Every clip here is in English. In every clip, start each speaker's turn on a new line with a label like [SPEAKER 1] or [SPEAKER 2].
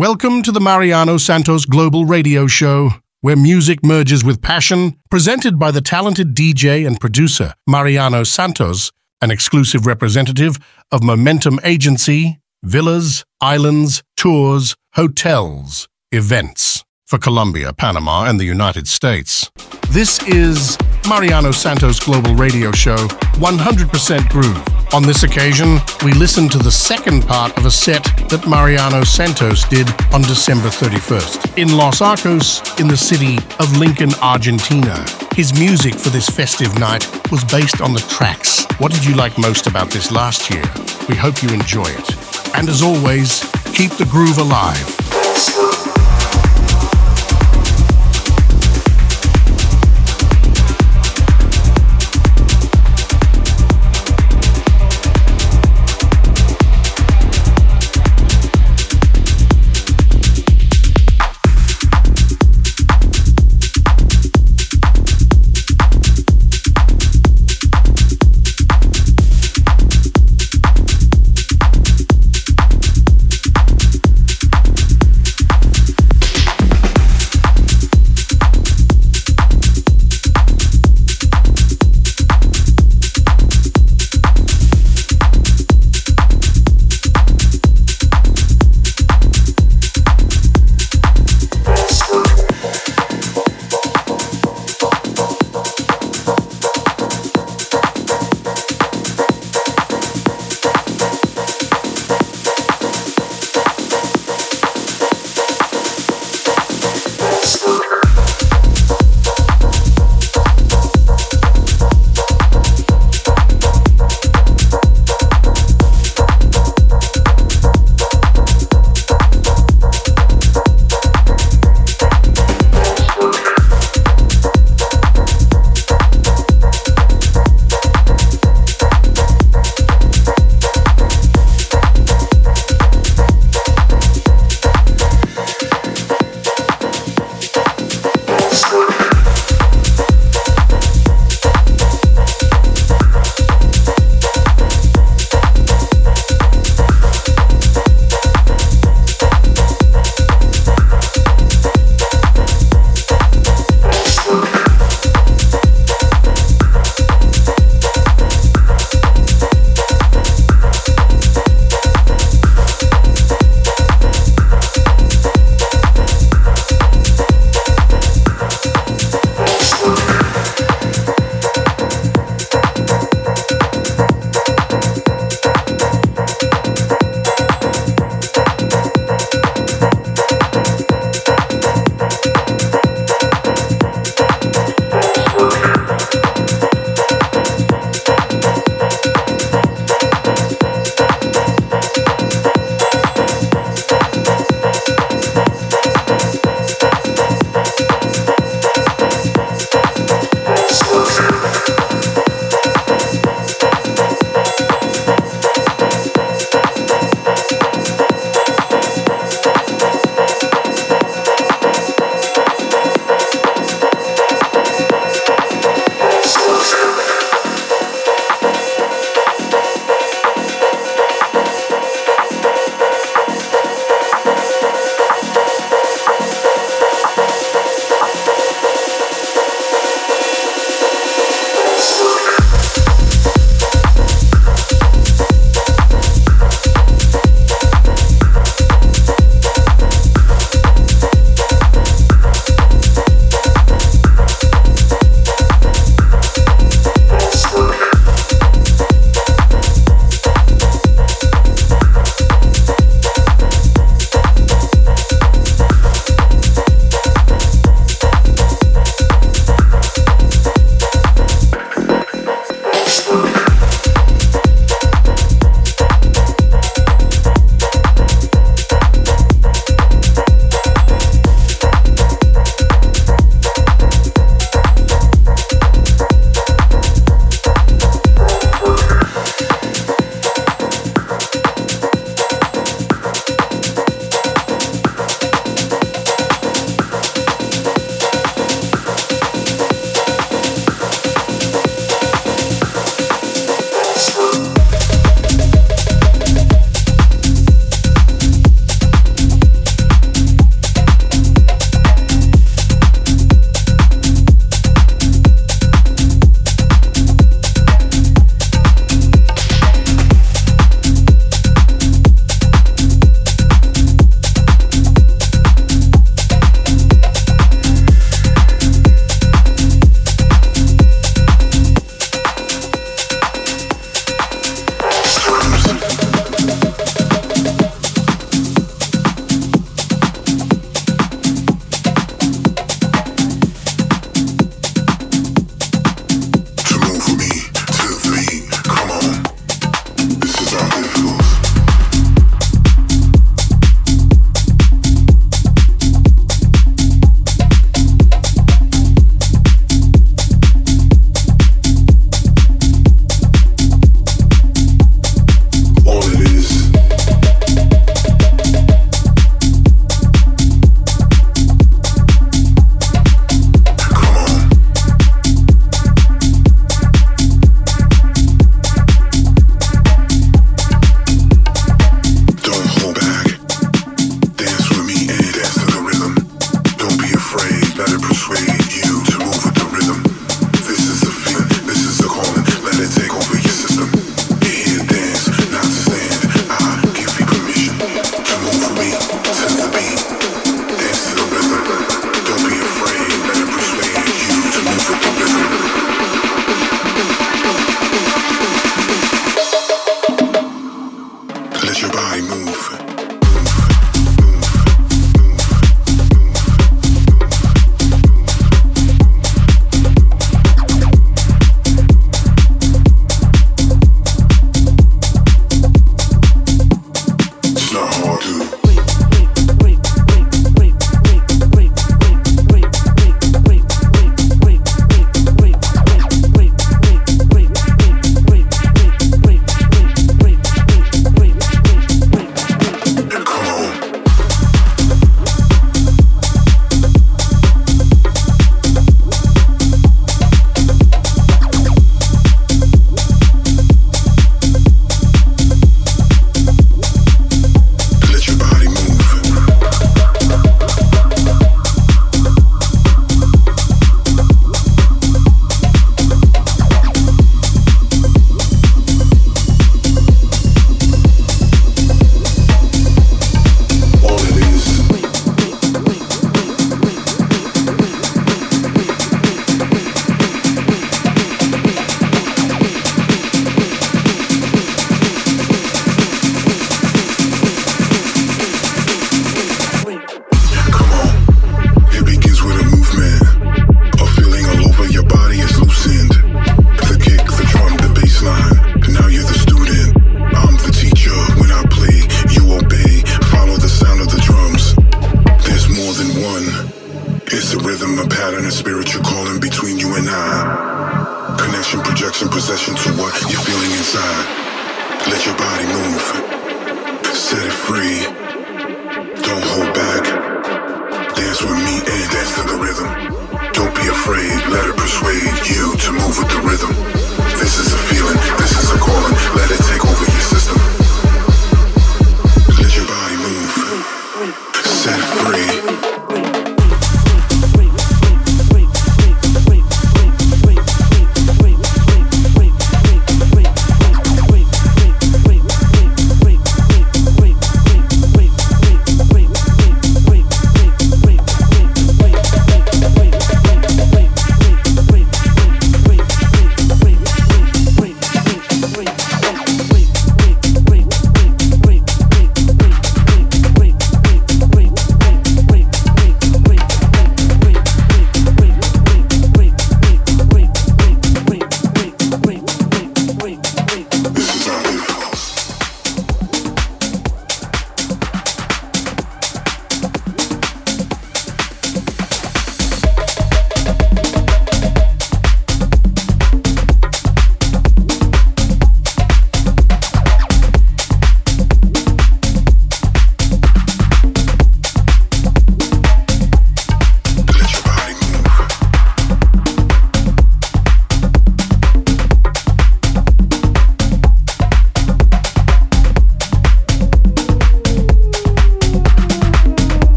[SPEAKER 1] Welcome to the Mariano Santos Global Radio Show, where music merges with passion, presented by the talented DJ and producer Mariano Santos, an exclusive representative of Momentum Agency, Villas, Islands, Tours, Hotels, Events for Colombia, Panama, and the United States. This is Mariano Santos Global Radio Show 100% Groove. On this occasion, we listen to the second part of a set that Mariano Santos did on December 31st in Los Arcos, in the city of Lincoln, Argentina. His music for this festive night was based on the tracks. What did you like most about this last year? We hope you enjoy it. And as always, keep the groove alive.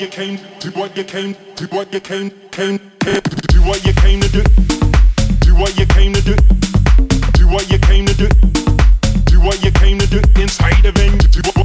[SPEAKER 2] you came, do what you came, do what you came, came, came, do what you came to do. Do what you came to do. Do what you came to do. Do what you came to do inside of him. Do what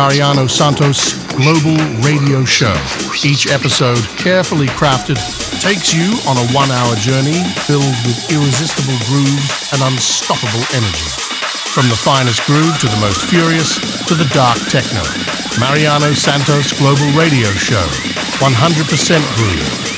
[SPEAKER 3] Mariano Santos Global Radio Show. Each
[SPEAKER 1] episode, carefully crafted, takes you on a one hour journey filled with irresistible grooves and unstoppable energy. From the finest groove to the most furious to the dark techno. Mariano Santos Global Radio Show. 100% groove.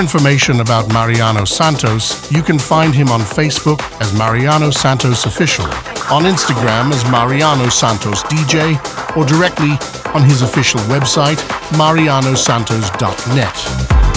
[SPEAKER 1] Information about Mariano Santos, you can find him on Facebook as Mariano Santos Official, on Instagram as Mariano Santos DJ, or directly on his official website, marianosantos.net.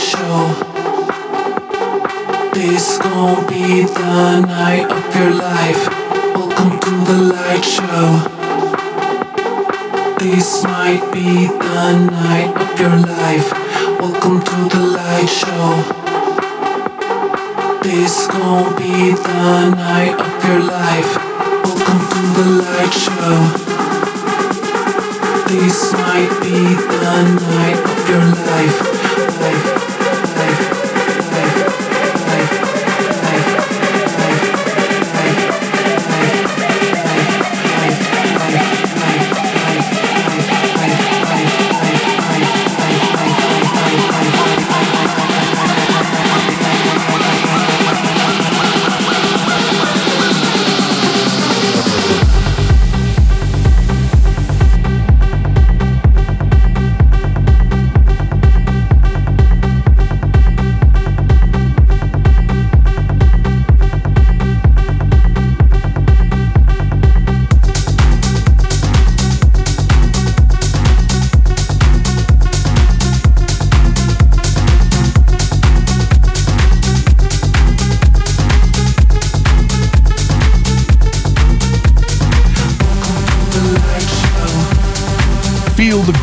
[SPEAKER 4] show. This gon' be the night of your life. Welcome to the light show. This might be the night of your life. Welcome to the light show. This gon' be the night of your life. Welcome to the light show. This might be the night of your life.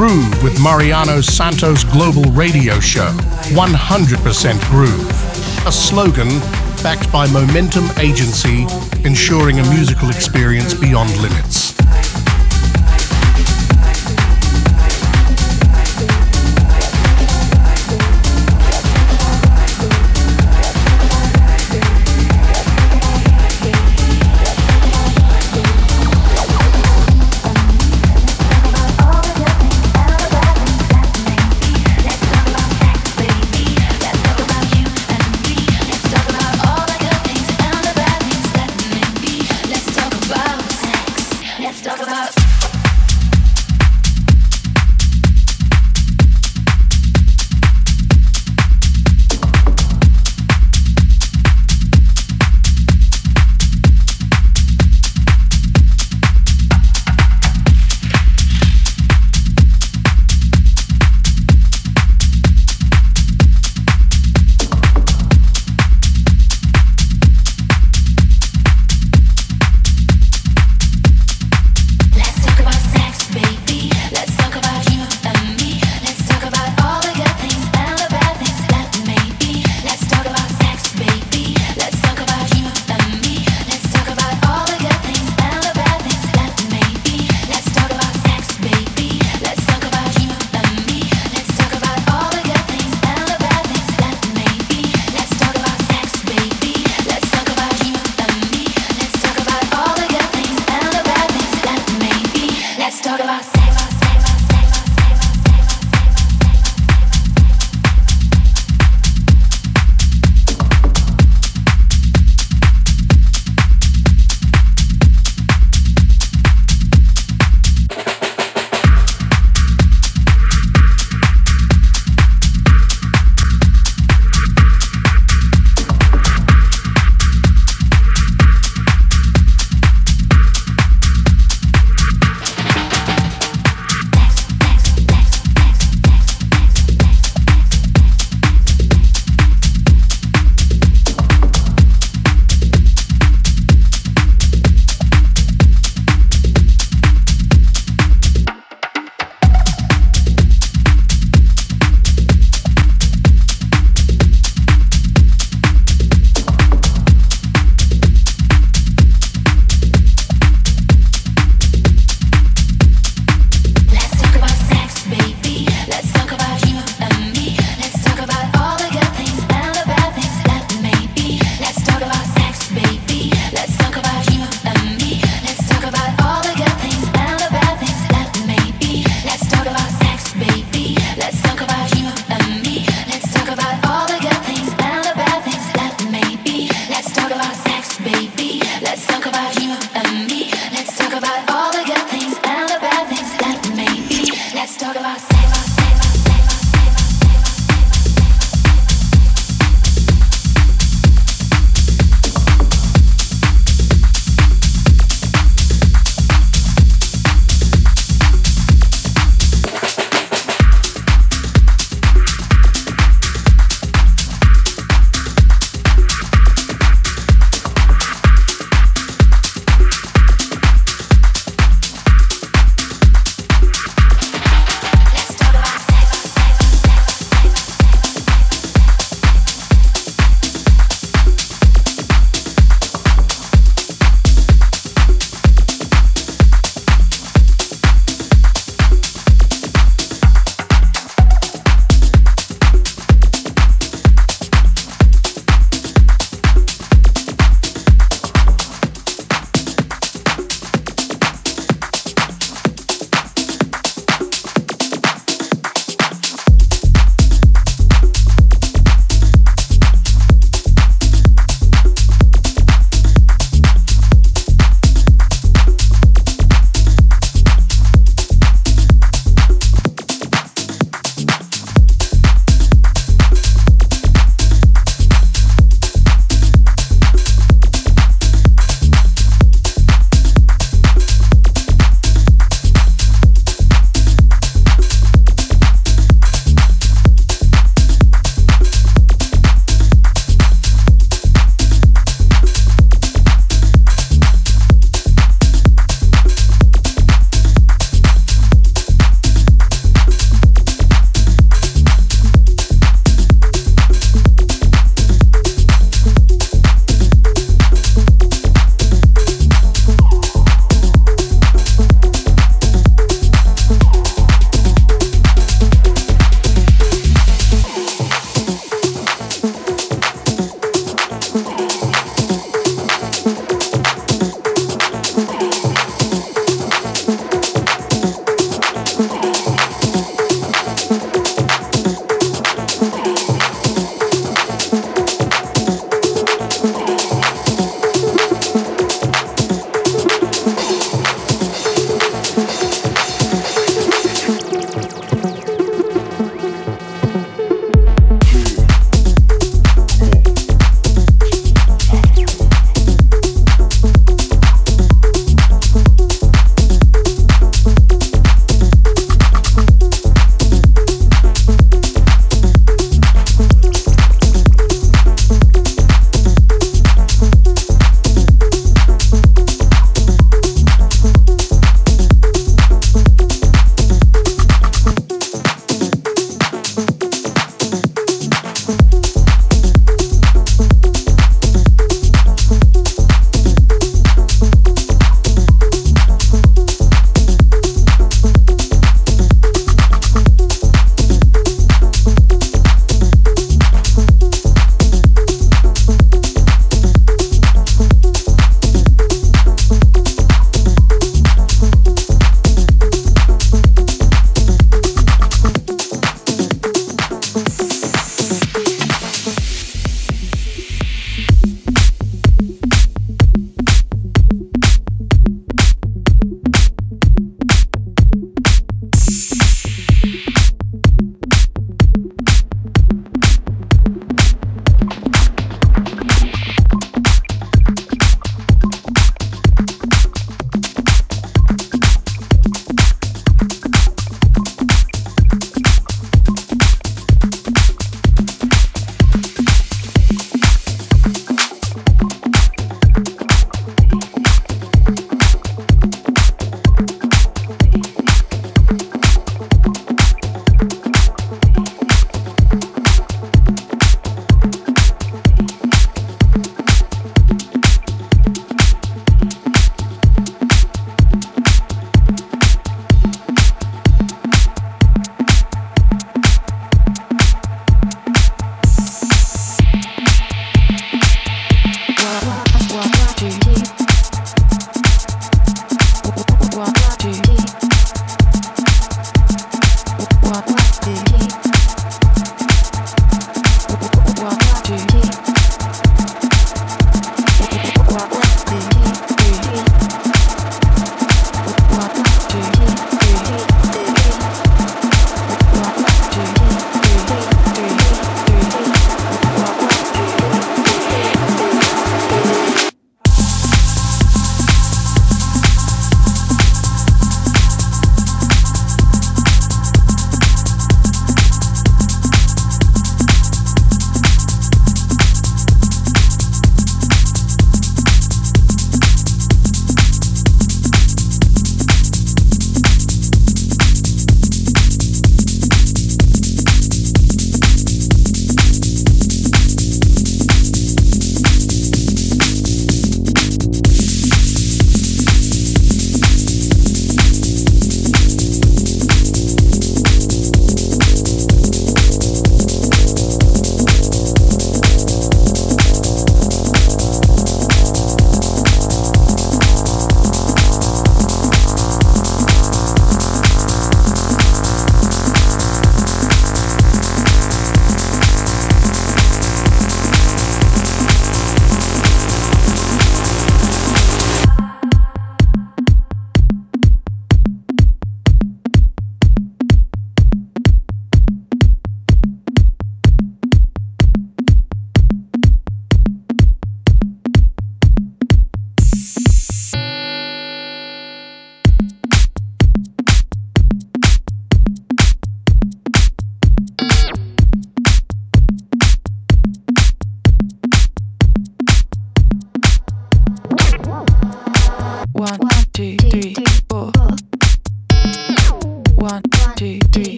[SPEAKER 1] Groove with Mariano Santos Global Radio Show. 100% Groove. A slogan backed by Momentum Agency, ensuring a musical experience beyond limits.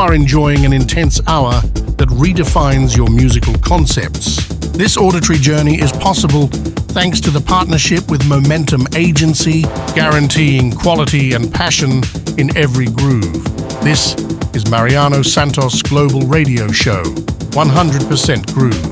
[SPEAKER 1] Are enjoying an intense hour that redefines your musical concepts. This auditory journey is possible thanks to the partnership with Momentum Agency, guaranteeing quality and passion in every groove. This is Mariano Santos Global Radio Show, 100% Groove.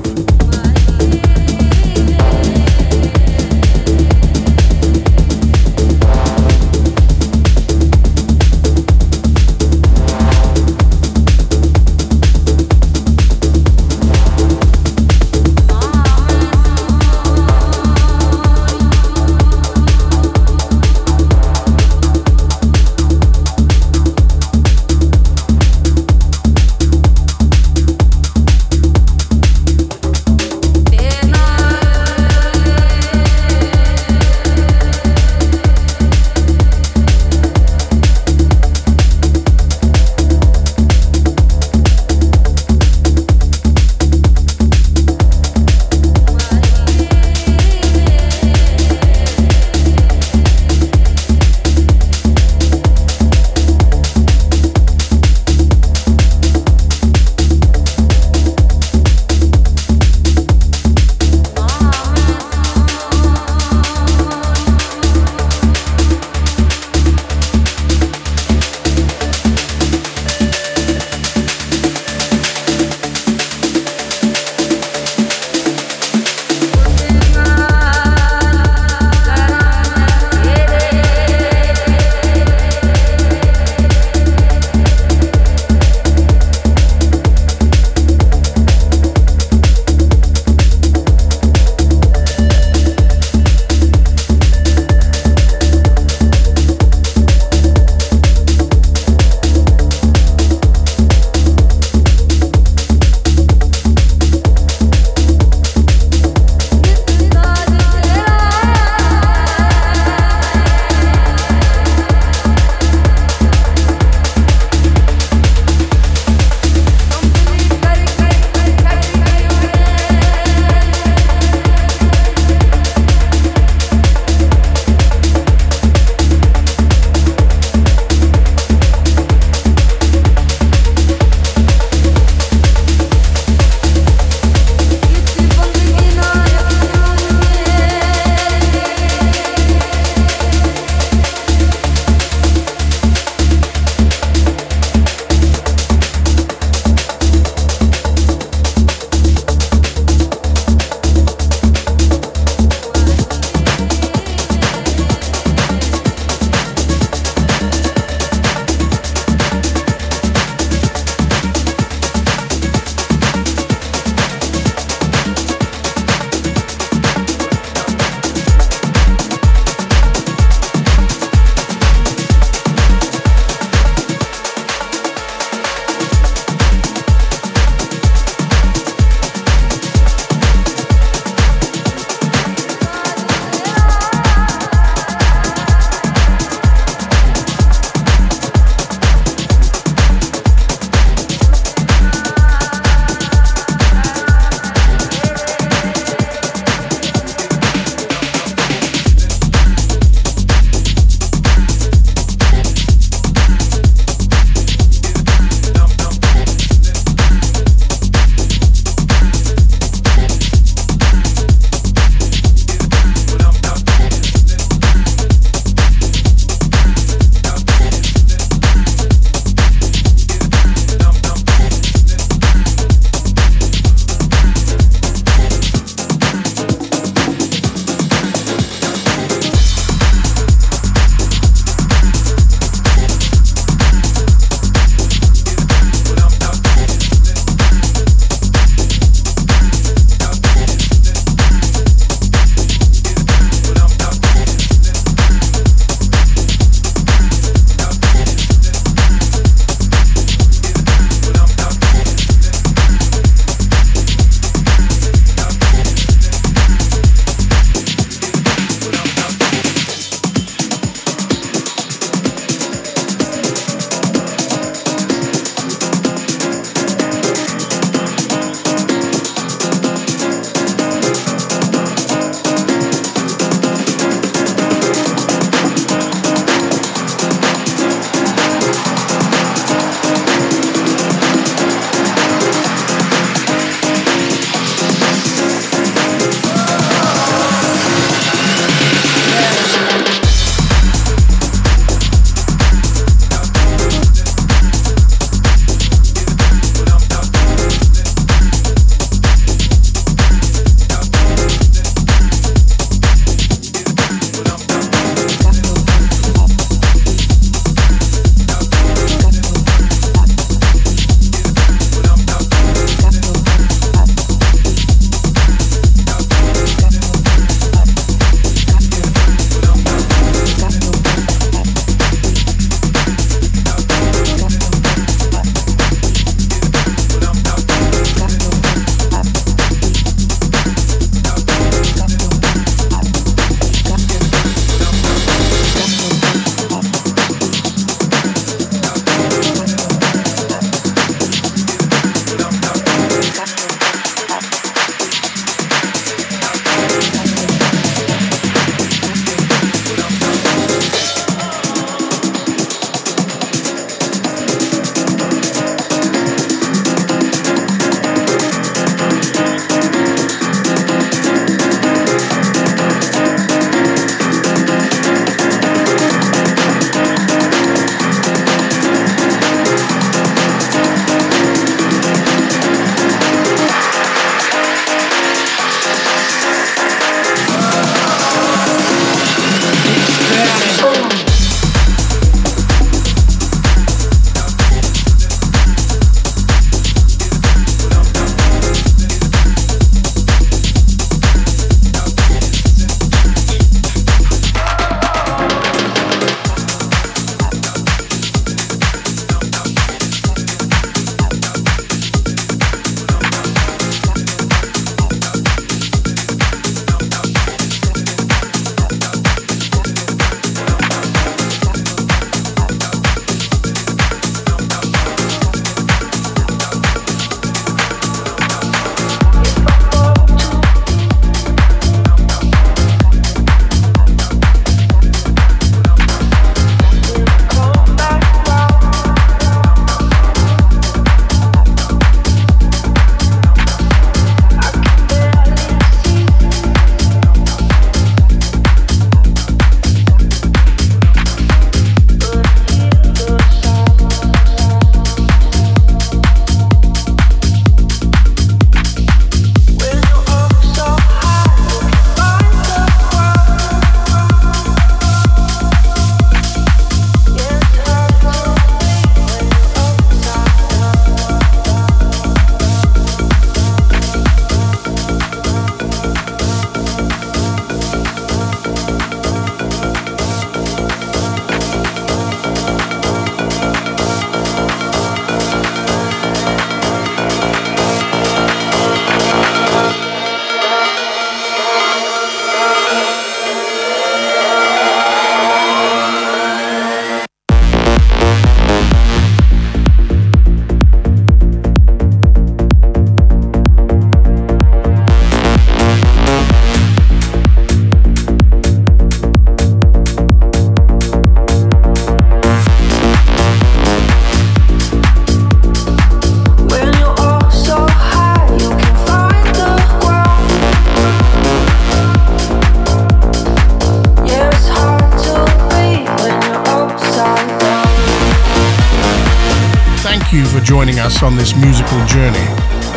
[SPEAKER 1] On this musical journey.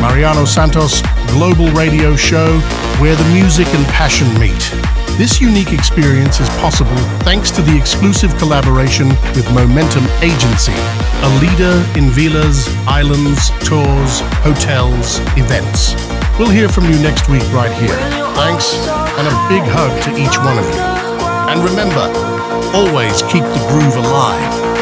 [SPEAKER 1] Mariano Santos Global Radio Show, where the music and passion meet. This unique experience is possible thanks to the exclusive collaboration with Momentum Agency, a leader in villas, islands, tours, hotels, events. We'll hear from you next week right here. Thanks, and a big hug to each one of you.
[SPEAKER 5] And
[SPEAKER 1] remember, always keep the groove alive.